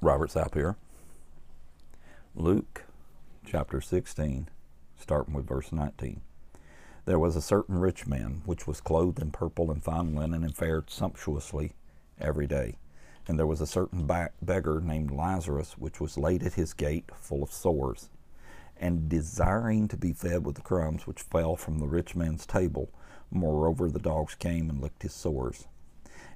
Robert Sapp here. Luke chapter 16, starting with verse 19. There was a certain rich man which was clothed in purple and fine linen and fared sumptuously every day. And there was a certain beggar named Lazarus which was laid at his gate full of sores, and desiring to be fed with the crumbs which fell from the rich man's table. Moreover, the dogs came and licked his sores.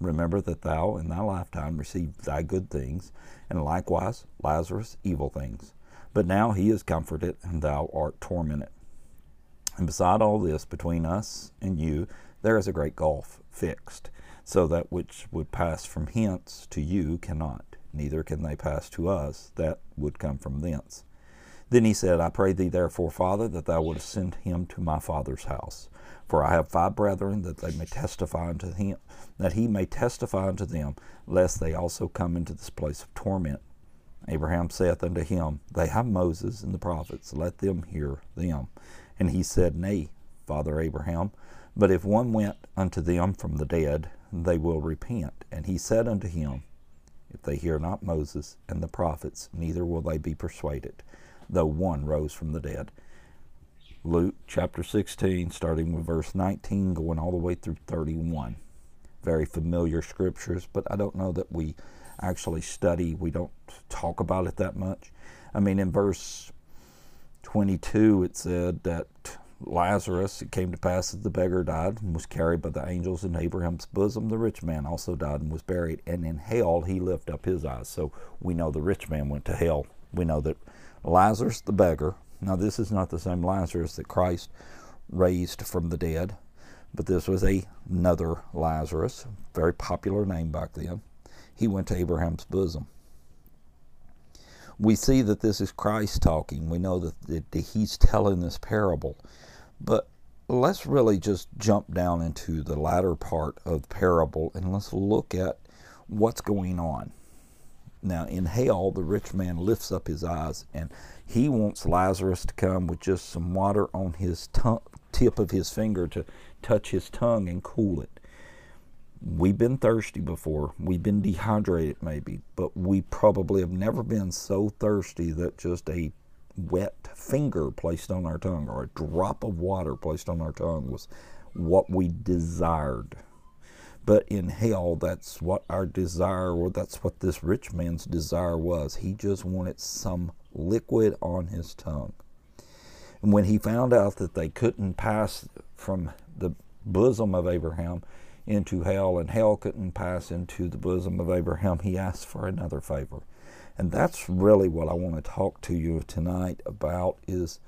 remember that thou in thy lifetime received thy good things, and likewise Lazarus evil things. But now he is comforted, and thou art tormented. And beside all this, between us and you, there is a great gulf fixed, so that which would pass from hence to you cannot, neither can they pass to us that would come from thence. Then he said, I pray thee therefore, Father, that thou wouldst send him to my father's house. For I have five brethren, that they may testify unto him, that he may testify unto them, lest they also come into this place of torment. Abraham saith unto him, They have Moses and the prophets, let them hear them. And he said, Nay, Father Abraham, but if one went unto them from the dead, they will repent. And he said unto him, If they hear not Moses and the prophets, neither will they be persuaded, though one rose from the dead. Luke chapter 16, starting with verse 19, going all the way through 31. Very familiar scriptures, but I don't know that we actually study, we don't talk about it that much. I mean, in verse 22, it said that Lazarus, it came to pass that the beggar died and was carried by the angels in Abraham's bosom. The rich man also died and was buried, and in hell he lifted up his eyes. So we know the rich man went to hell. We know that Lazarus, the beggar, now, this is not the same Lazarus that Christ raised from the dead, but this was a, another Lazarus, very popular name back then. He went to Abraham's bosom. We see that this is Christ talking. We know that, that he's telling this parable. But let's really just jump down into the latter part of the parable and let's look at what's going on. Now, in hell, the rich man lifts up his eyes and he wants Lazarus to come with just some water on his tongue, tip of his finger to touch his tongue and cool it. We've been thirsty before. We've been dehydrated, maybe, but we probably have never been so thirsty that just a wet finger placed on our tongue or a drop of water placed on our tongue was what we desired. But in hell, that's what our desire, or that's what this rich man's desire was. He just wanted some liquid on his tongue. And when he found out that they couldn't pass from the bosom of Abraham into hell, and hell couldn't pass into the bosom of Abraham, he asked for another favor. And that's really what I want to talk to you tonight about is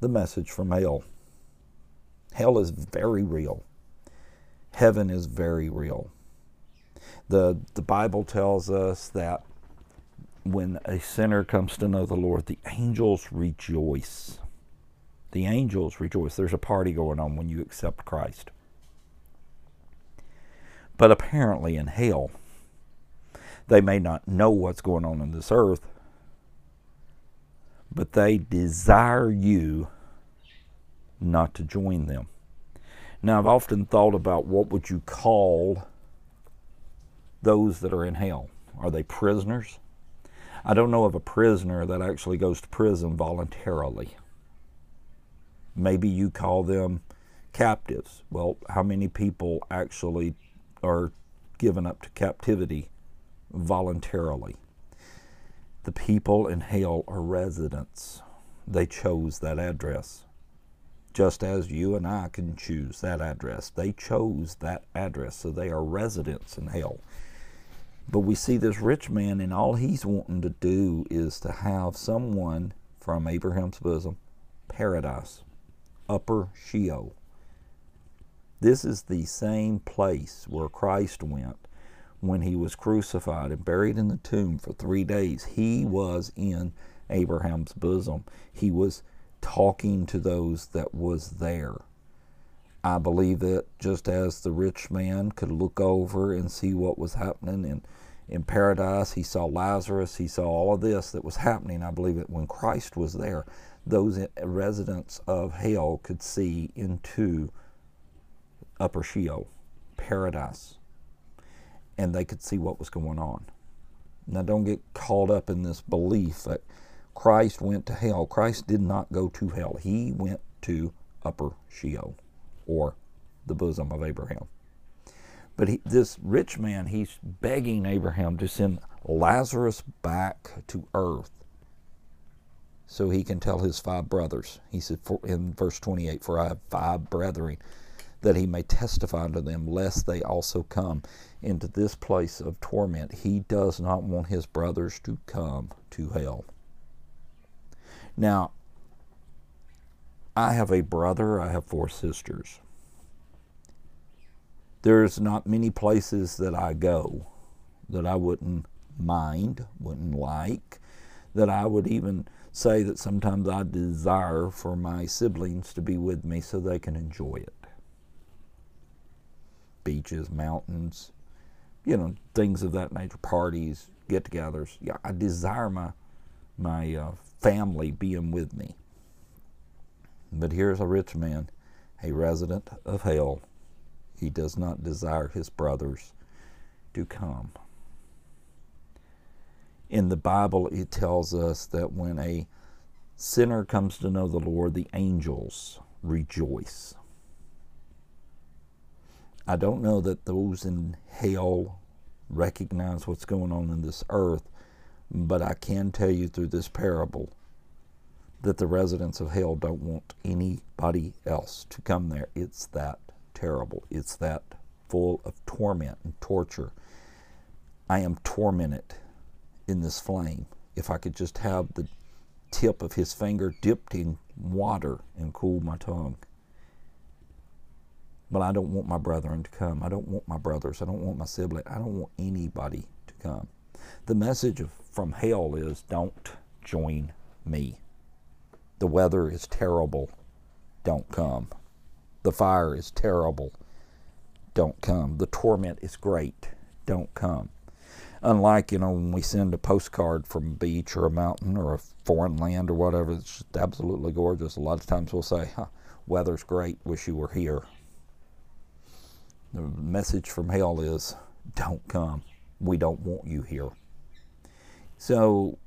the message from hell. Hell is very real heaven is very real. The, the Bible tells us that when a sinner comes to know the Lord, the angels rejoice. The angels rejoice. There's a party going on when you accept Christ. But apparently in hell, they may not know what's going on in this earth, but they desire you not to join them. Now, I've often thought about what would you call those that are in hell? Are they prisoners? I don't know of a prisoner that actually goes to prison voluntarily. Maybe you call them captives. Well, how many people actually are given up to captivity voluntarily? The people in hell are residents. They chose that address just as you and I can choose that address. They chose that address, so they are residents in hell. But we see this rich man, and all he's wanting to do is to have someone from Abraham's bosom, paradise, upper Sheol. This is the same place where Christ went when he was crucified and buried in the tomb for three days. He was in Abraham's bosom. He was talking to those that was there. I believe that just as the rich man could look over and see what was happening in, in paradise, he saw Lazarus, he saw all of this that was happening. I believe that when Christ was there, those residents of hell could see into upper Sheol, paradise, and they could see what was going on. Now, don't get caught up in this belief that Christ went to hell. Christ did not go to hell, he went to upper Sheol or the bosom of Abraham. But he, this rich man, he's begging Abraham to send Lazarus back to earth so he can tell his five brothers. He said for, in verse 28 For I have five brethren, that he may testify unto them, lest they also come into this place of torment. He does not want his brothers to come to hell. Now, I have a brother, I have four sisters. There's not many places that I go that I wouldn't mind, wouldn't like, that I would even say that sometimes I desire for my siblings to be with me so they can enjoy it. Beaches, mountains, you know, things of that nature, parties, get-togethers. Yeah, I desire my my uh, family being with me. But here's a rich man, a resident of hell. He does not desire his brothers to come. In the Bible, it tells us that when a sinner comes to know the Lord, the angels rejoice. I don't know that those in hell recognize what's going on in this earth, but I can tell you through this parable that the residents of hell don't want anybody else to come there. It's that terrible. It's that full of torment and torture. I am tormented in this flame. If I could just have the tip of his finger dipped in water and cool my tongue. But I don't want my brethren to come. I don't want my brothers. I don't want my sibling. I don't want anybody to come. The message from hell is don't join me. The weather is terrible. Don't come. The fire is terrible. Don't come. The torment is great. Don't come. Unlike, you know, when we send a postcard from a beach or a mountain or a foreign land or whatever, it's just absolutely gorgeous. A lot of times we'll say, huh, weather's great, wish you were here. The message from hell is don't come. We don't want you here. So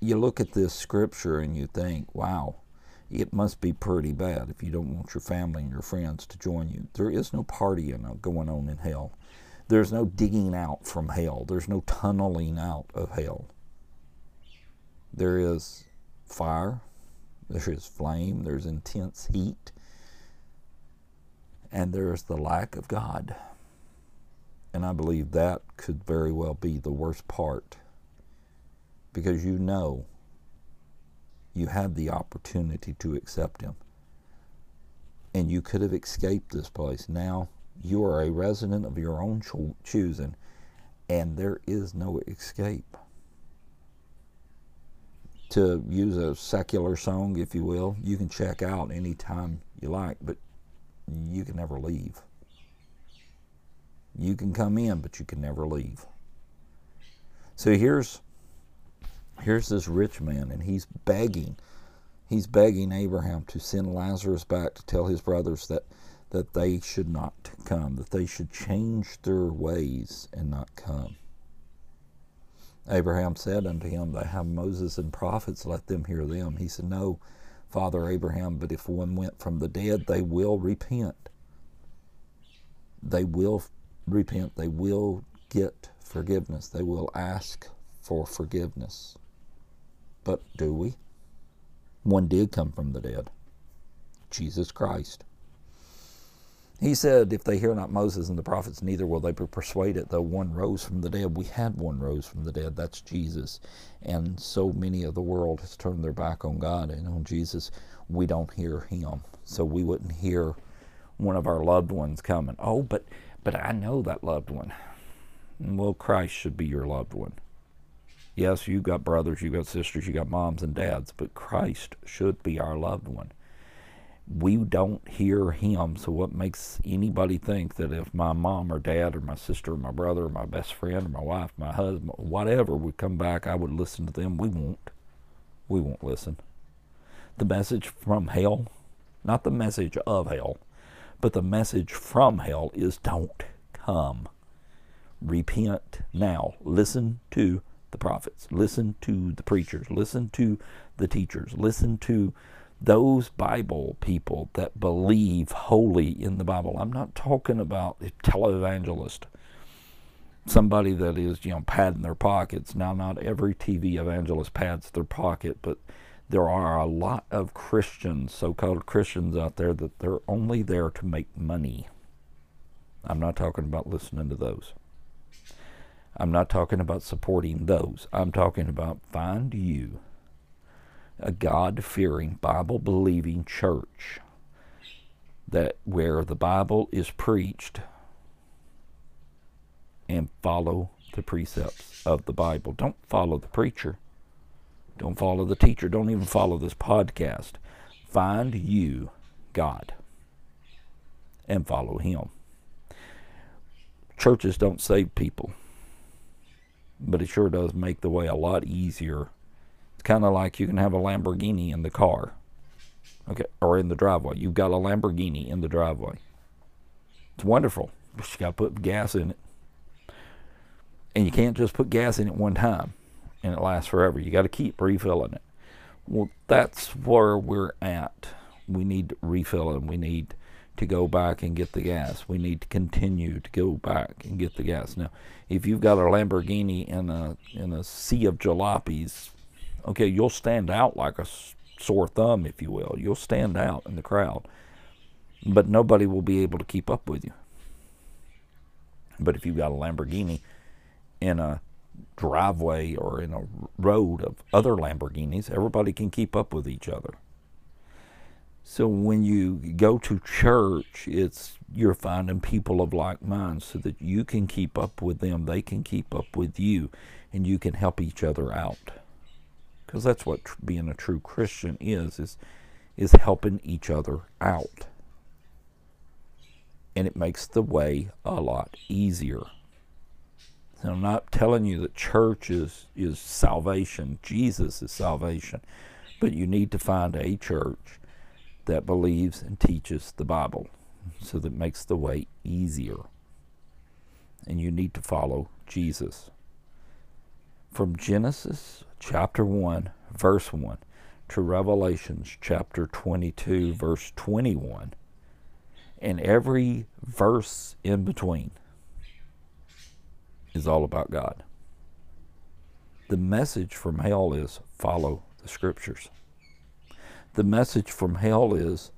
you look at this scripture and you think, wow, it must be pretty bad if you don't want your family and your friends to join you. There is no partying going on in hell. There's no digging out from hell. There's no tunneling out of hell. There is fire, there is flame, there's intense heat, and there's the lack of God. And I believe that could very well be the worst part because you know you had the opportunity to accept Him. And you could have escaped this place. Now you are a resident of your own cho- choosing, and there is no escape. To use a secular song, if you will, you can check out anytime you like, but you can never leave. You can come in, but you can never leave. So here's here's this rich man, and he's begging, he's begging Abraham to send Lazarus back to tell his brothers that that they should not come, that they should change their ways and not come. Abraham said unto him, They have Moses and prophets, let them hear them. He said, No, Father Abraham, but if one went from the dead, they will repent. They will repent. They will get forgiveness. They will ask for forgiveness. But do we? One did come from the dead Jesus Christ. He said, If they hear not Moses and the prophets, neither will they be persuaded, though one rose from the dead. We had one rose from the dead, that's Jesus. And so many of the world has turned their back on God and on Jesus, we don't hear him. So we wouldn't hear one of our loved ones coming. Oh, but but I know that loved one. Well, Christ should be your loved one. Yes, you've got brothers, you've got sisters, you've got moms and dads, but Christ should be our loved one. We don't hear him, so what makes anybody think that if my mom or dad or my sister or my brother or my best friend or my wife, my husband, whatever would come back, I would listen to them? We won't. We won't listen. The message from hell, not the message of hell, but the message from hell is don't come. Repent now. Listen to the prophets. Listen to the preachers. Listen to the teachers. Listen to those Bible people that believe wholly in the Bible. I'm not talking about a televangelist, somebody that is, you know, padding their pockets. Now, not every TV evangelist pads their pocket, but there are a lot of Christians, so called Christians out there, that they're only there to make money. I'm not talking about listening to those. I'm not talking about supporting those. I'm talking about find you a God fearing, Bible believing church that where the Bible is preached and follow the precepts of the Bible. Don't follow the preacher. Don't follow the teacher. Don't even follow this podcast. Find you God and follow Him. Churches don't save people, but it sure does make the way a lot easier. It's kind of like you can have a Lamborghini in the car, okay, or in the driveway. You've got a Lamborghini in the driveway. It's wonderful, but you got to put gas in it. And you can't just put gas in it one time and it lasts forever. You got to keep refilling it. Well, that's where we're at. We need to refill. We need to go back and get the gas. We need to continue to go back and get the gas. Now, if you've got a Lamborghini in a in a sea of jalopies, okay, you'll stand out like a sore thumb, if you will. You'll stand out in the crowd, but nobody will be able to keep up with you. But if you've got a Lamborghini in a driveway or in a road of other Lamborghinis, everybody can keep up with each other. So when you go to church, it's you're finding people of like minds so that you can keep up with them, they can keep up with you, and you can help each other out. Because that's what tr- being a true Christian is is is helping each other out. And it makes the way a lot easier. And I'm not telling you that church is, is salvation. Jesus is salvation. But you need to find a church that believes and teaches the Bible so that makes the way easier. And you need to follow Jesus. From Genesis chapter 1, verse 1, to Revelations chapter 22, verse 21, and every verse in between is all about God. The message from hell is follow the scriptures. The message from hell is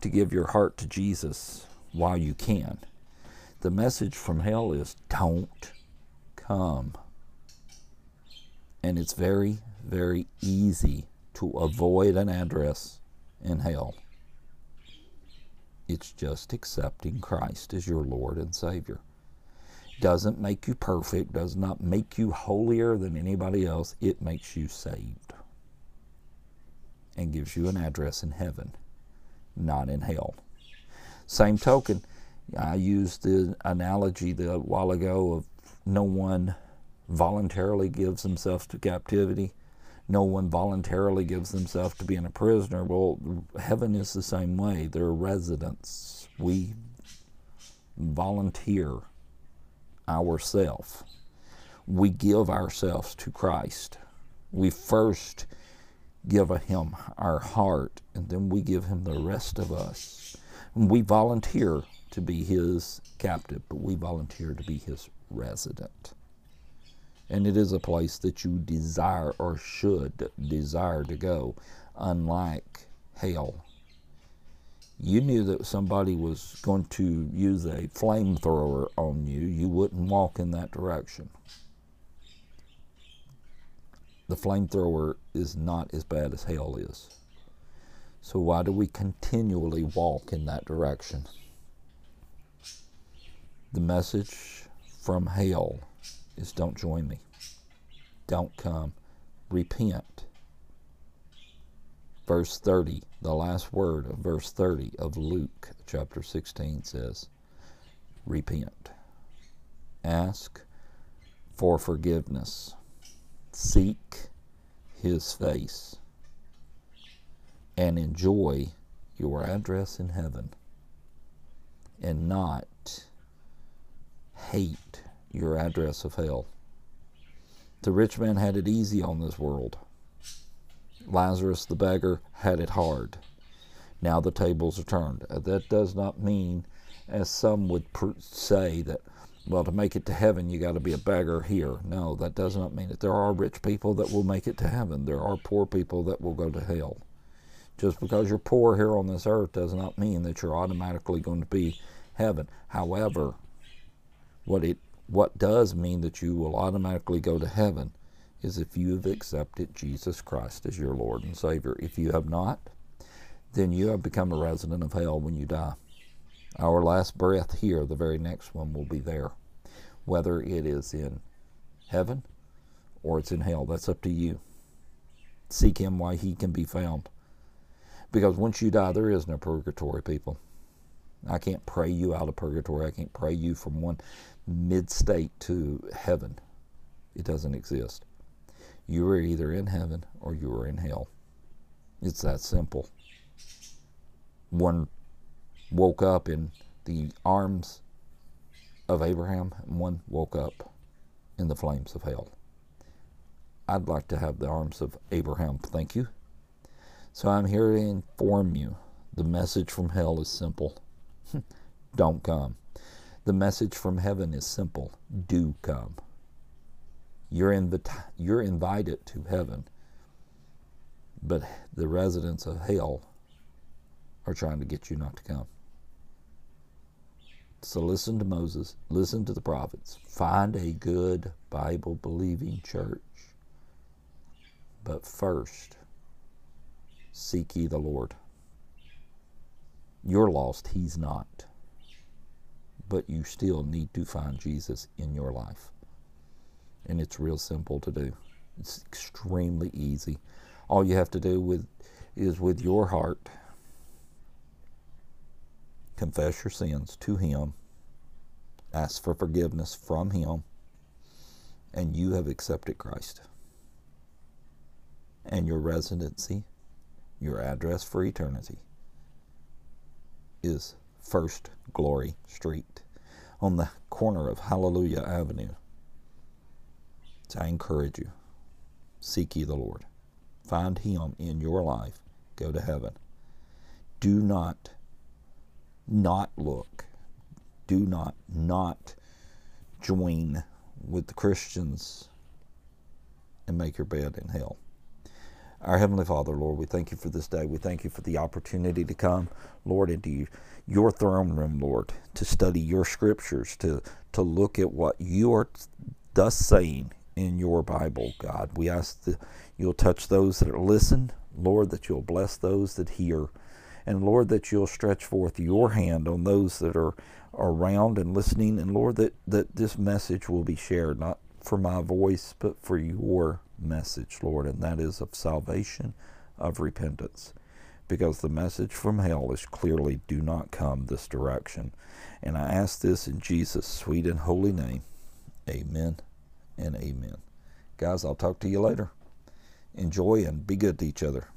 to give your heart to Jesus while you can. The message from hell is don't come. And it's very, very easy to avoid an address in hell. It's just accepting Christ as your Lord and Savior doesn't make you perfect, does not make you holier than anybody else. It makes you saved and gives you an address in heaven, not in hell. Same token, I used the analogy a while ago of no one voluntarily gives themselves to captivity. No one voluntarily gives themselves to being a prisoner. Well, heaven is the same way. They're residents. We volunteer ourselves. We give ourselves to Christ. We first give Him our heart, and then we give Him the rest of us. We volunteer to be His captive, but we volunteer to be His resident. And it is a place that you desire or should desire to go, unlike hell you knew that somebody was going to use a flamethrower on you, you wouldn't walk in that direction. The flamethrower is not as bad as hell is. So, why do we continually walk in that direction? The message from hell is don't join me. don't come. Repent. Verse 30, the last word of verse 30 of Luke chapter 16 says, Repent. Ask for forgiveness. Seek his face. And enjoy your address in heaven. And not hate your address of hell. The rich man had it easy on this world. Lazarus the beggar had it hard. Now the tables are turned. Uh, that does not mean, as some would say, that, well, to make it to heaven, you got to be a beggar here. No, that does not mean it. There are rich people that will make it to heaven, there are poor people that will go to hell. Just because you're poor here on this earth does not mean that you're automatically going to be heaven. However, what it what does mean that you will automatically go to heaven is if you have accepted Jesus Christ as your Lord and Savior. If you have not, then you have become a resident of hell when you die. Our last breath here, the very next one will be there. Whether it is in heaven or it's in hell, that's up to you. Seek Him while He can be found. Because once you die, there is no purgatory, people. I can't pray you out of purgatory. I can't pray you from one mid state to heaven. It doesn't exist. You are either in heaven or you are in hell. It's that simple. One woke up in the arms of Abraham, and one woke up in the flames of hell. I'd like to have the arms of Abraham, thank you. So I'm here to inform you the message from hell is simple don't come. The message from heaven is simple do come. You're, invi- you're invited to heaven, but the residents of hell are trying to get you not to come. So listen to Moses, listen to the prophets, find a good Bible believing church. But first, seek ye the Lord. You're lost, he's not. But you still need to find Jesus in your life. And it's real simple to do. It's extremely easy. All you have to do with is with your heart confess your sins to him, ask for forgiveness from him, and you have accepted Christ. And your residency, your address for eternity is First Glory Street on the corner of Hallelujah Avenue. So I encourage you seek ye the Lord, find Him in your life, go to heaven. Do not not look, do not not join with the Christians and make your bed in hell. Our Heavenly Father, Lord, we thank you for this day. We thank you for the opportunity to come, Lord, into your throne room, Lord, to study your scriptures, to, to look at what you are thus saying in your Bible, God. We ask that you'll touch those that are listen, Lord, that you'll bless those that hear, and Lord, that you'll stretch forth your hand on those that are around and listening, and Lord, that, that this message will be shared, not for my voice, but for your message, Lord, and that is of salvation, of repentance. Because the message from hell is clearly do not come this direction. And I ask this in Jesus' sweet and holy name. Amen and amen. Guys, I'll talk to you later. Enjoy and be good to each other.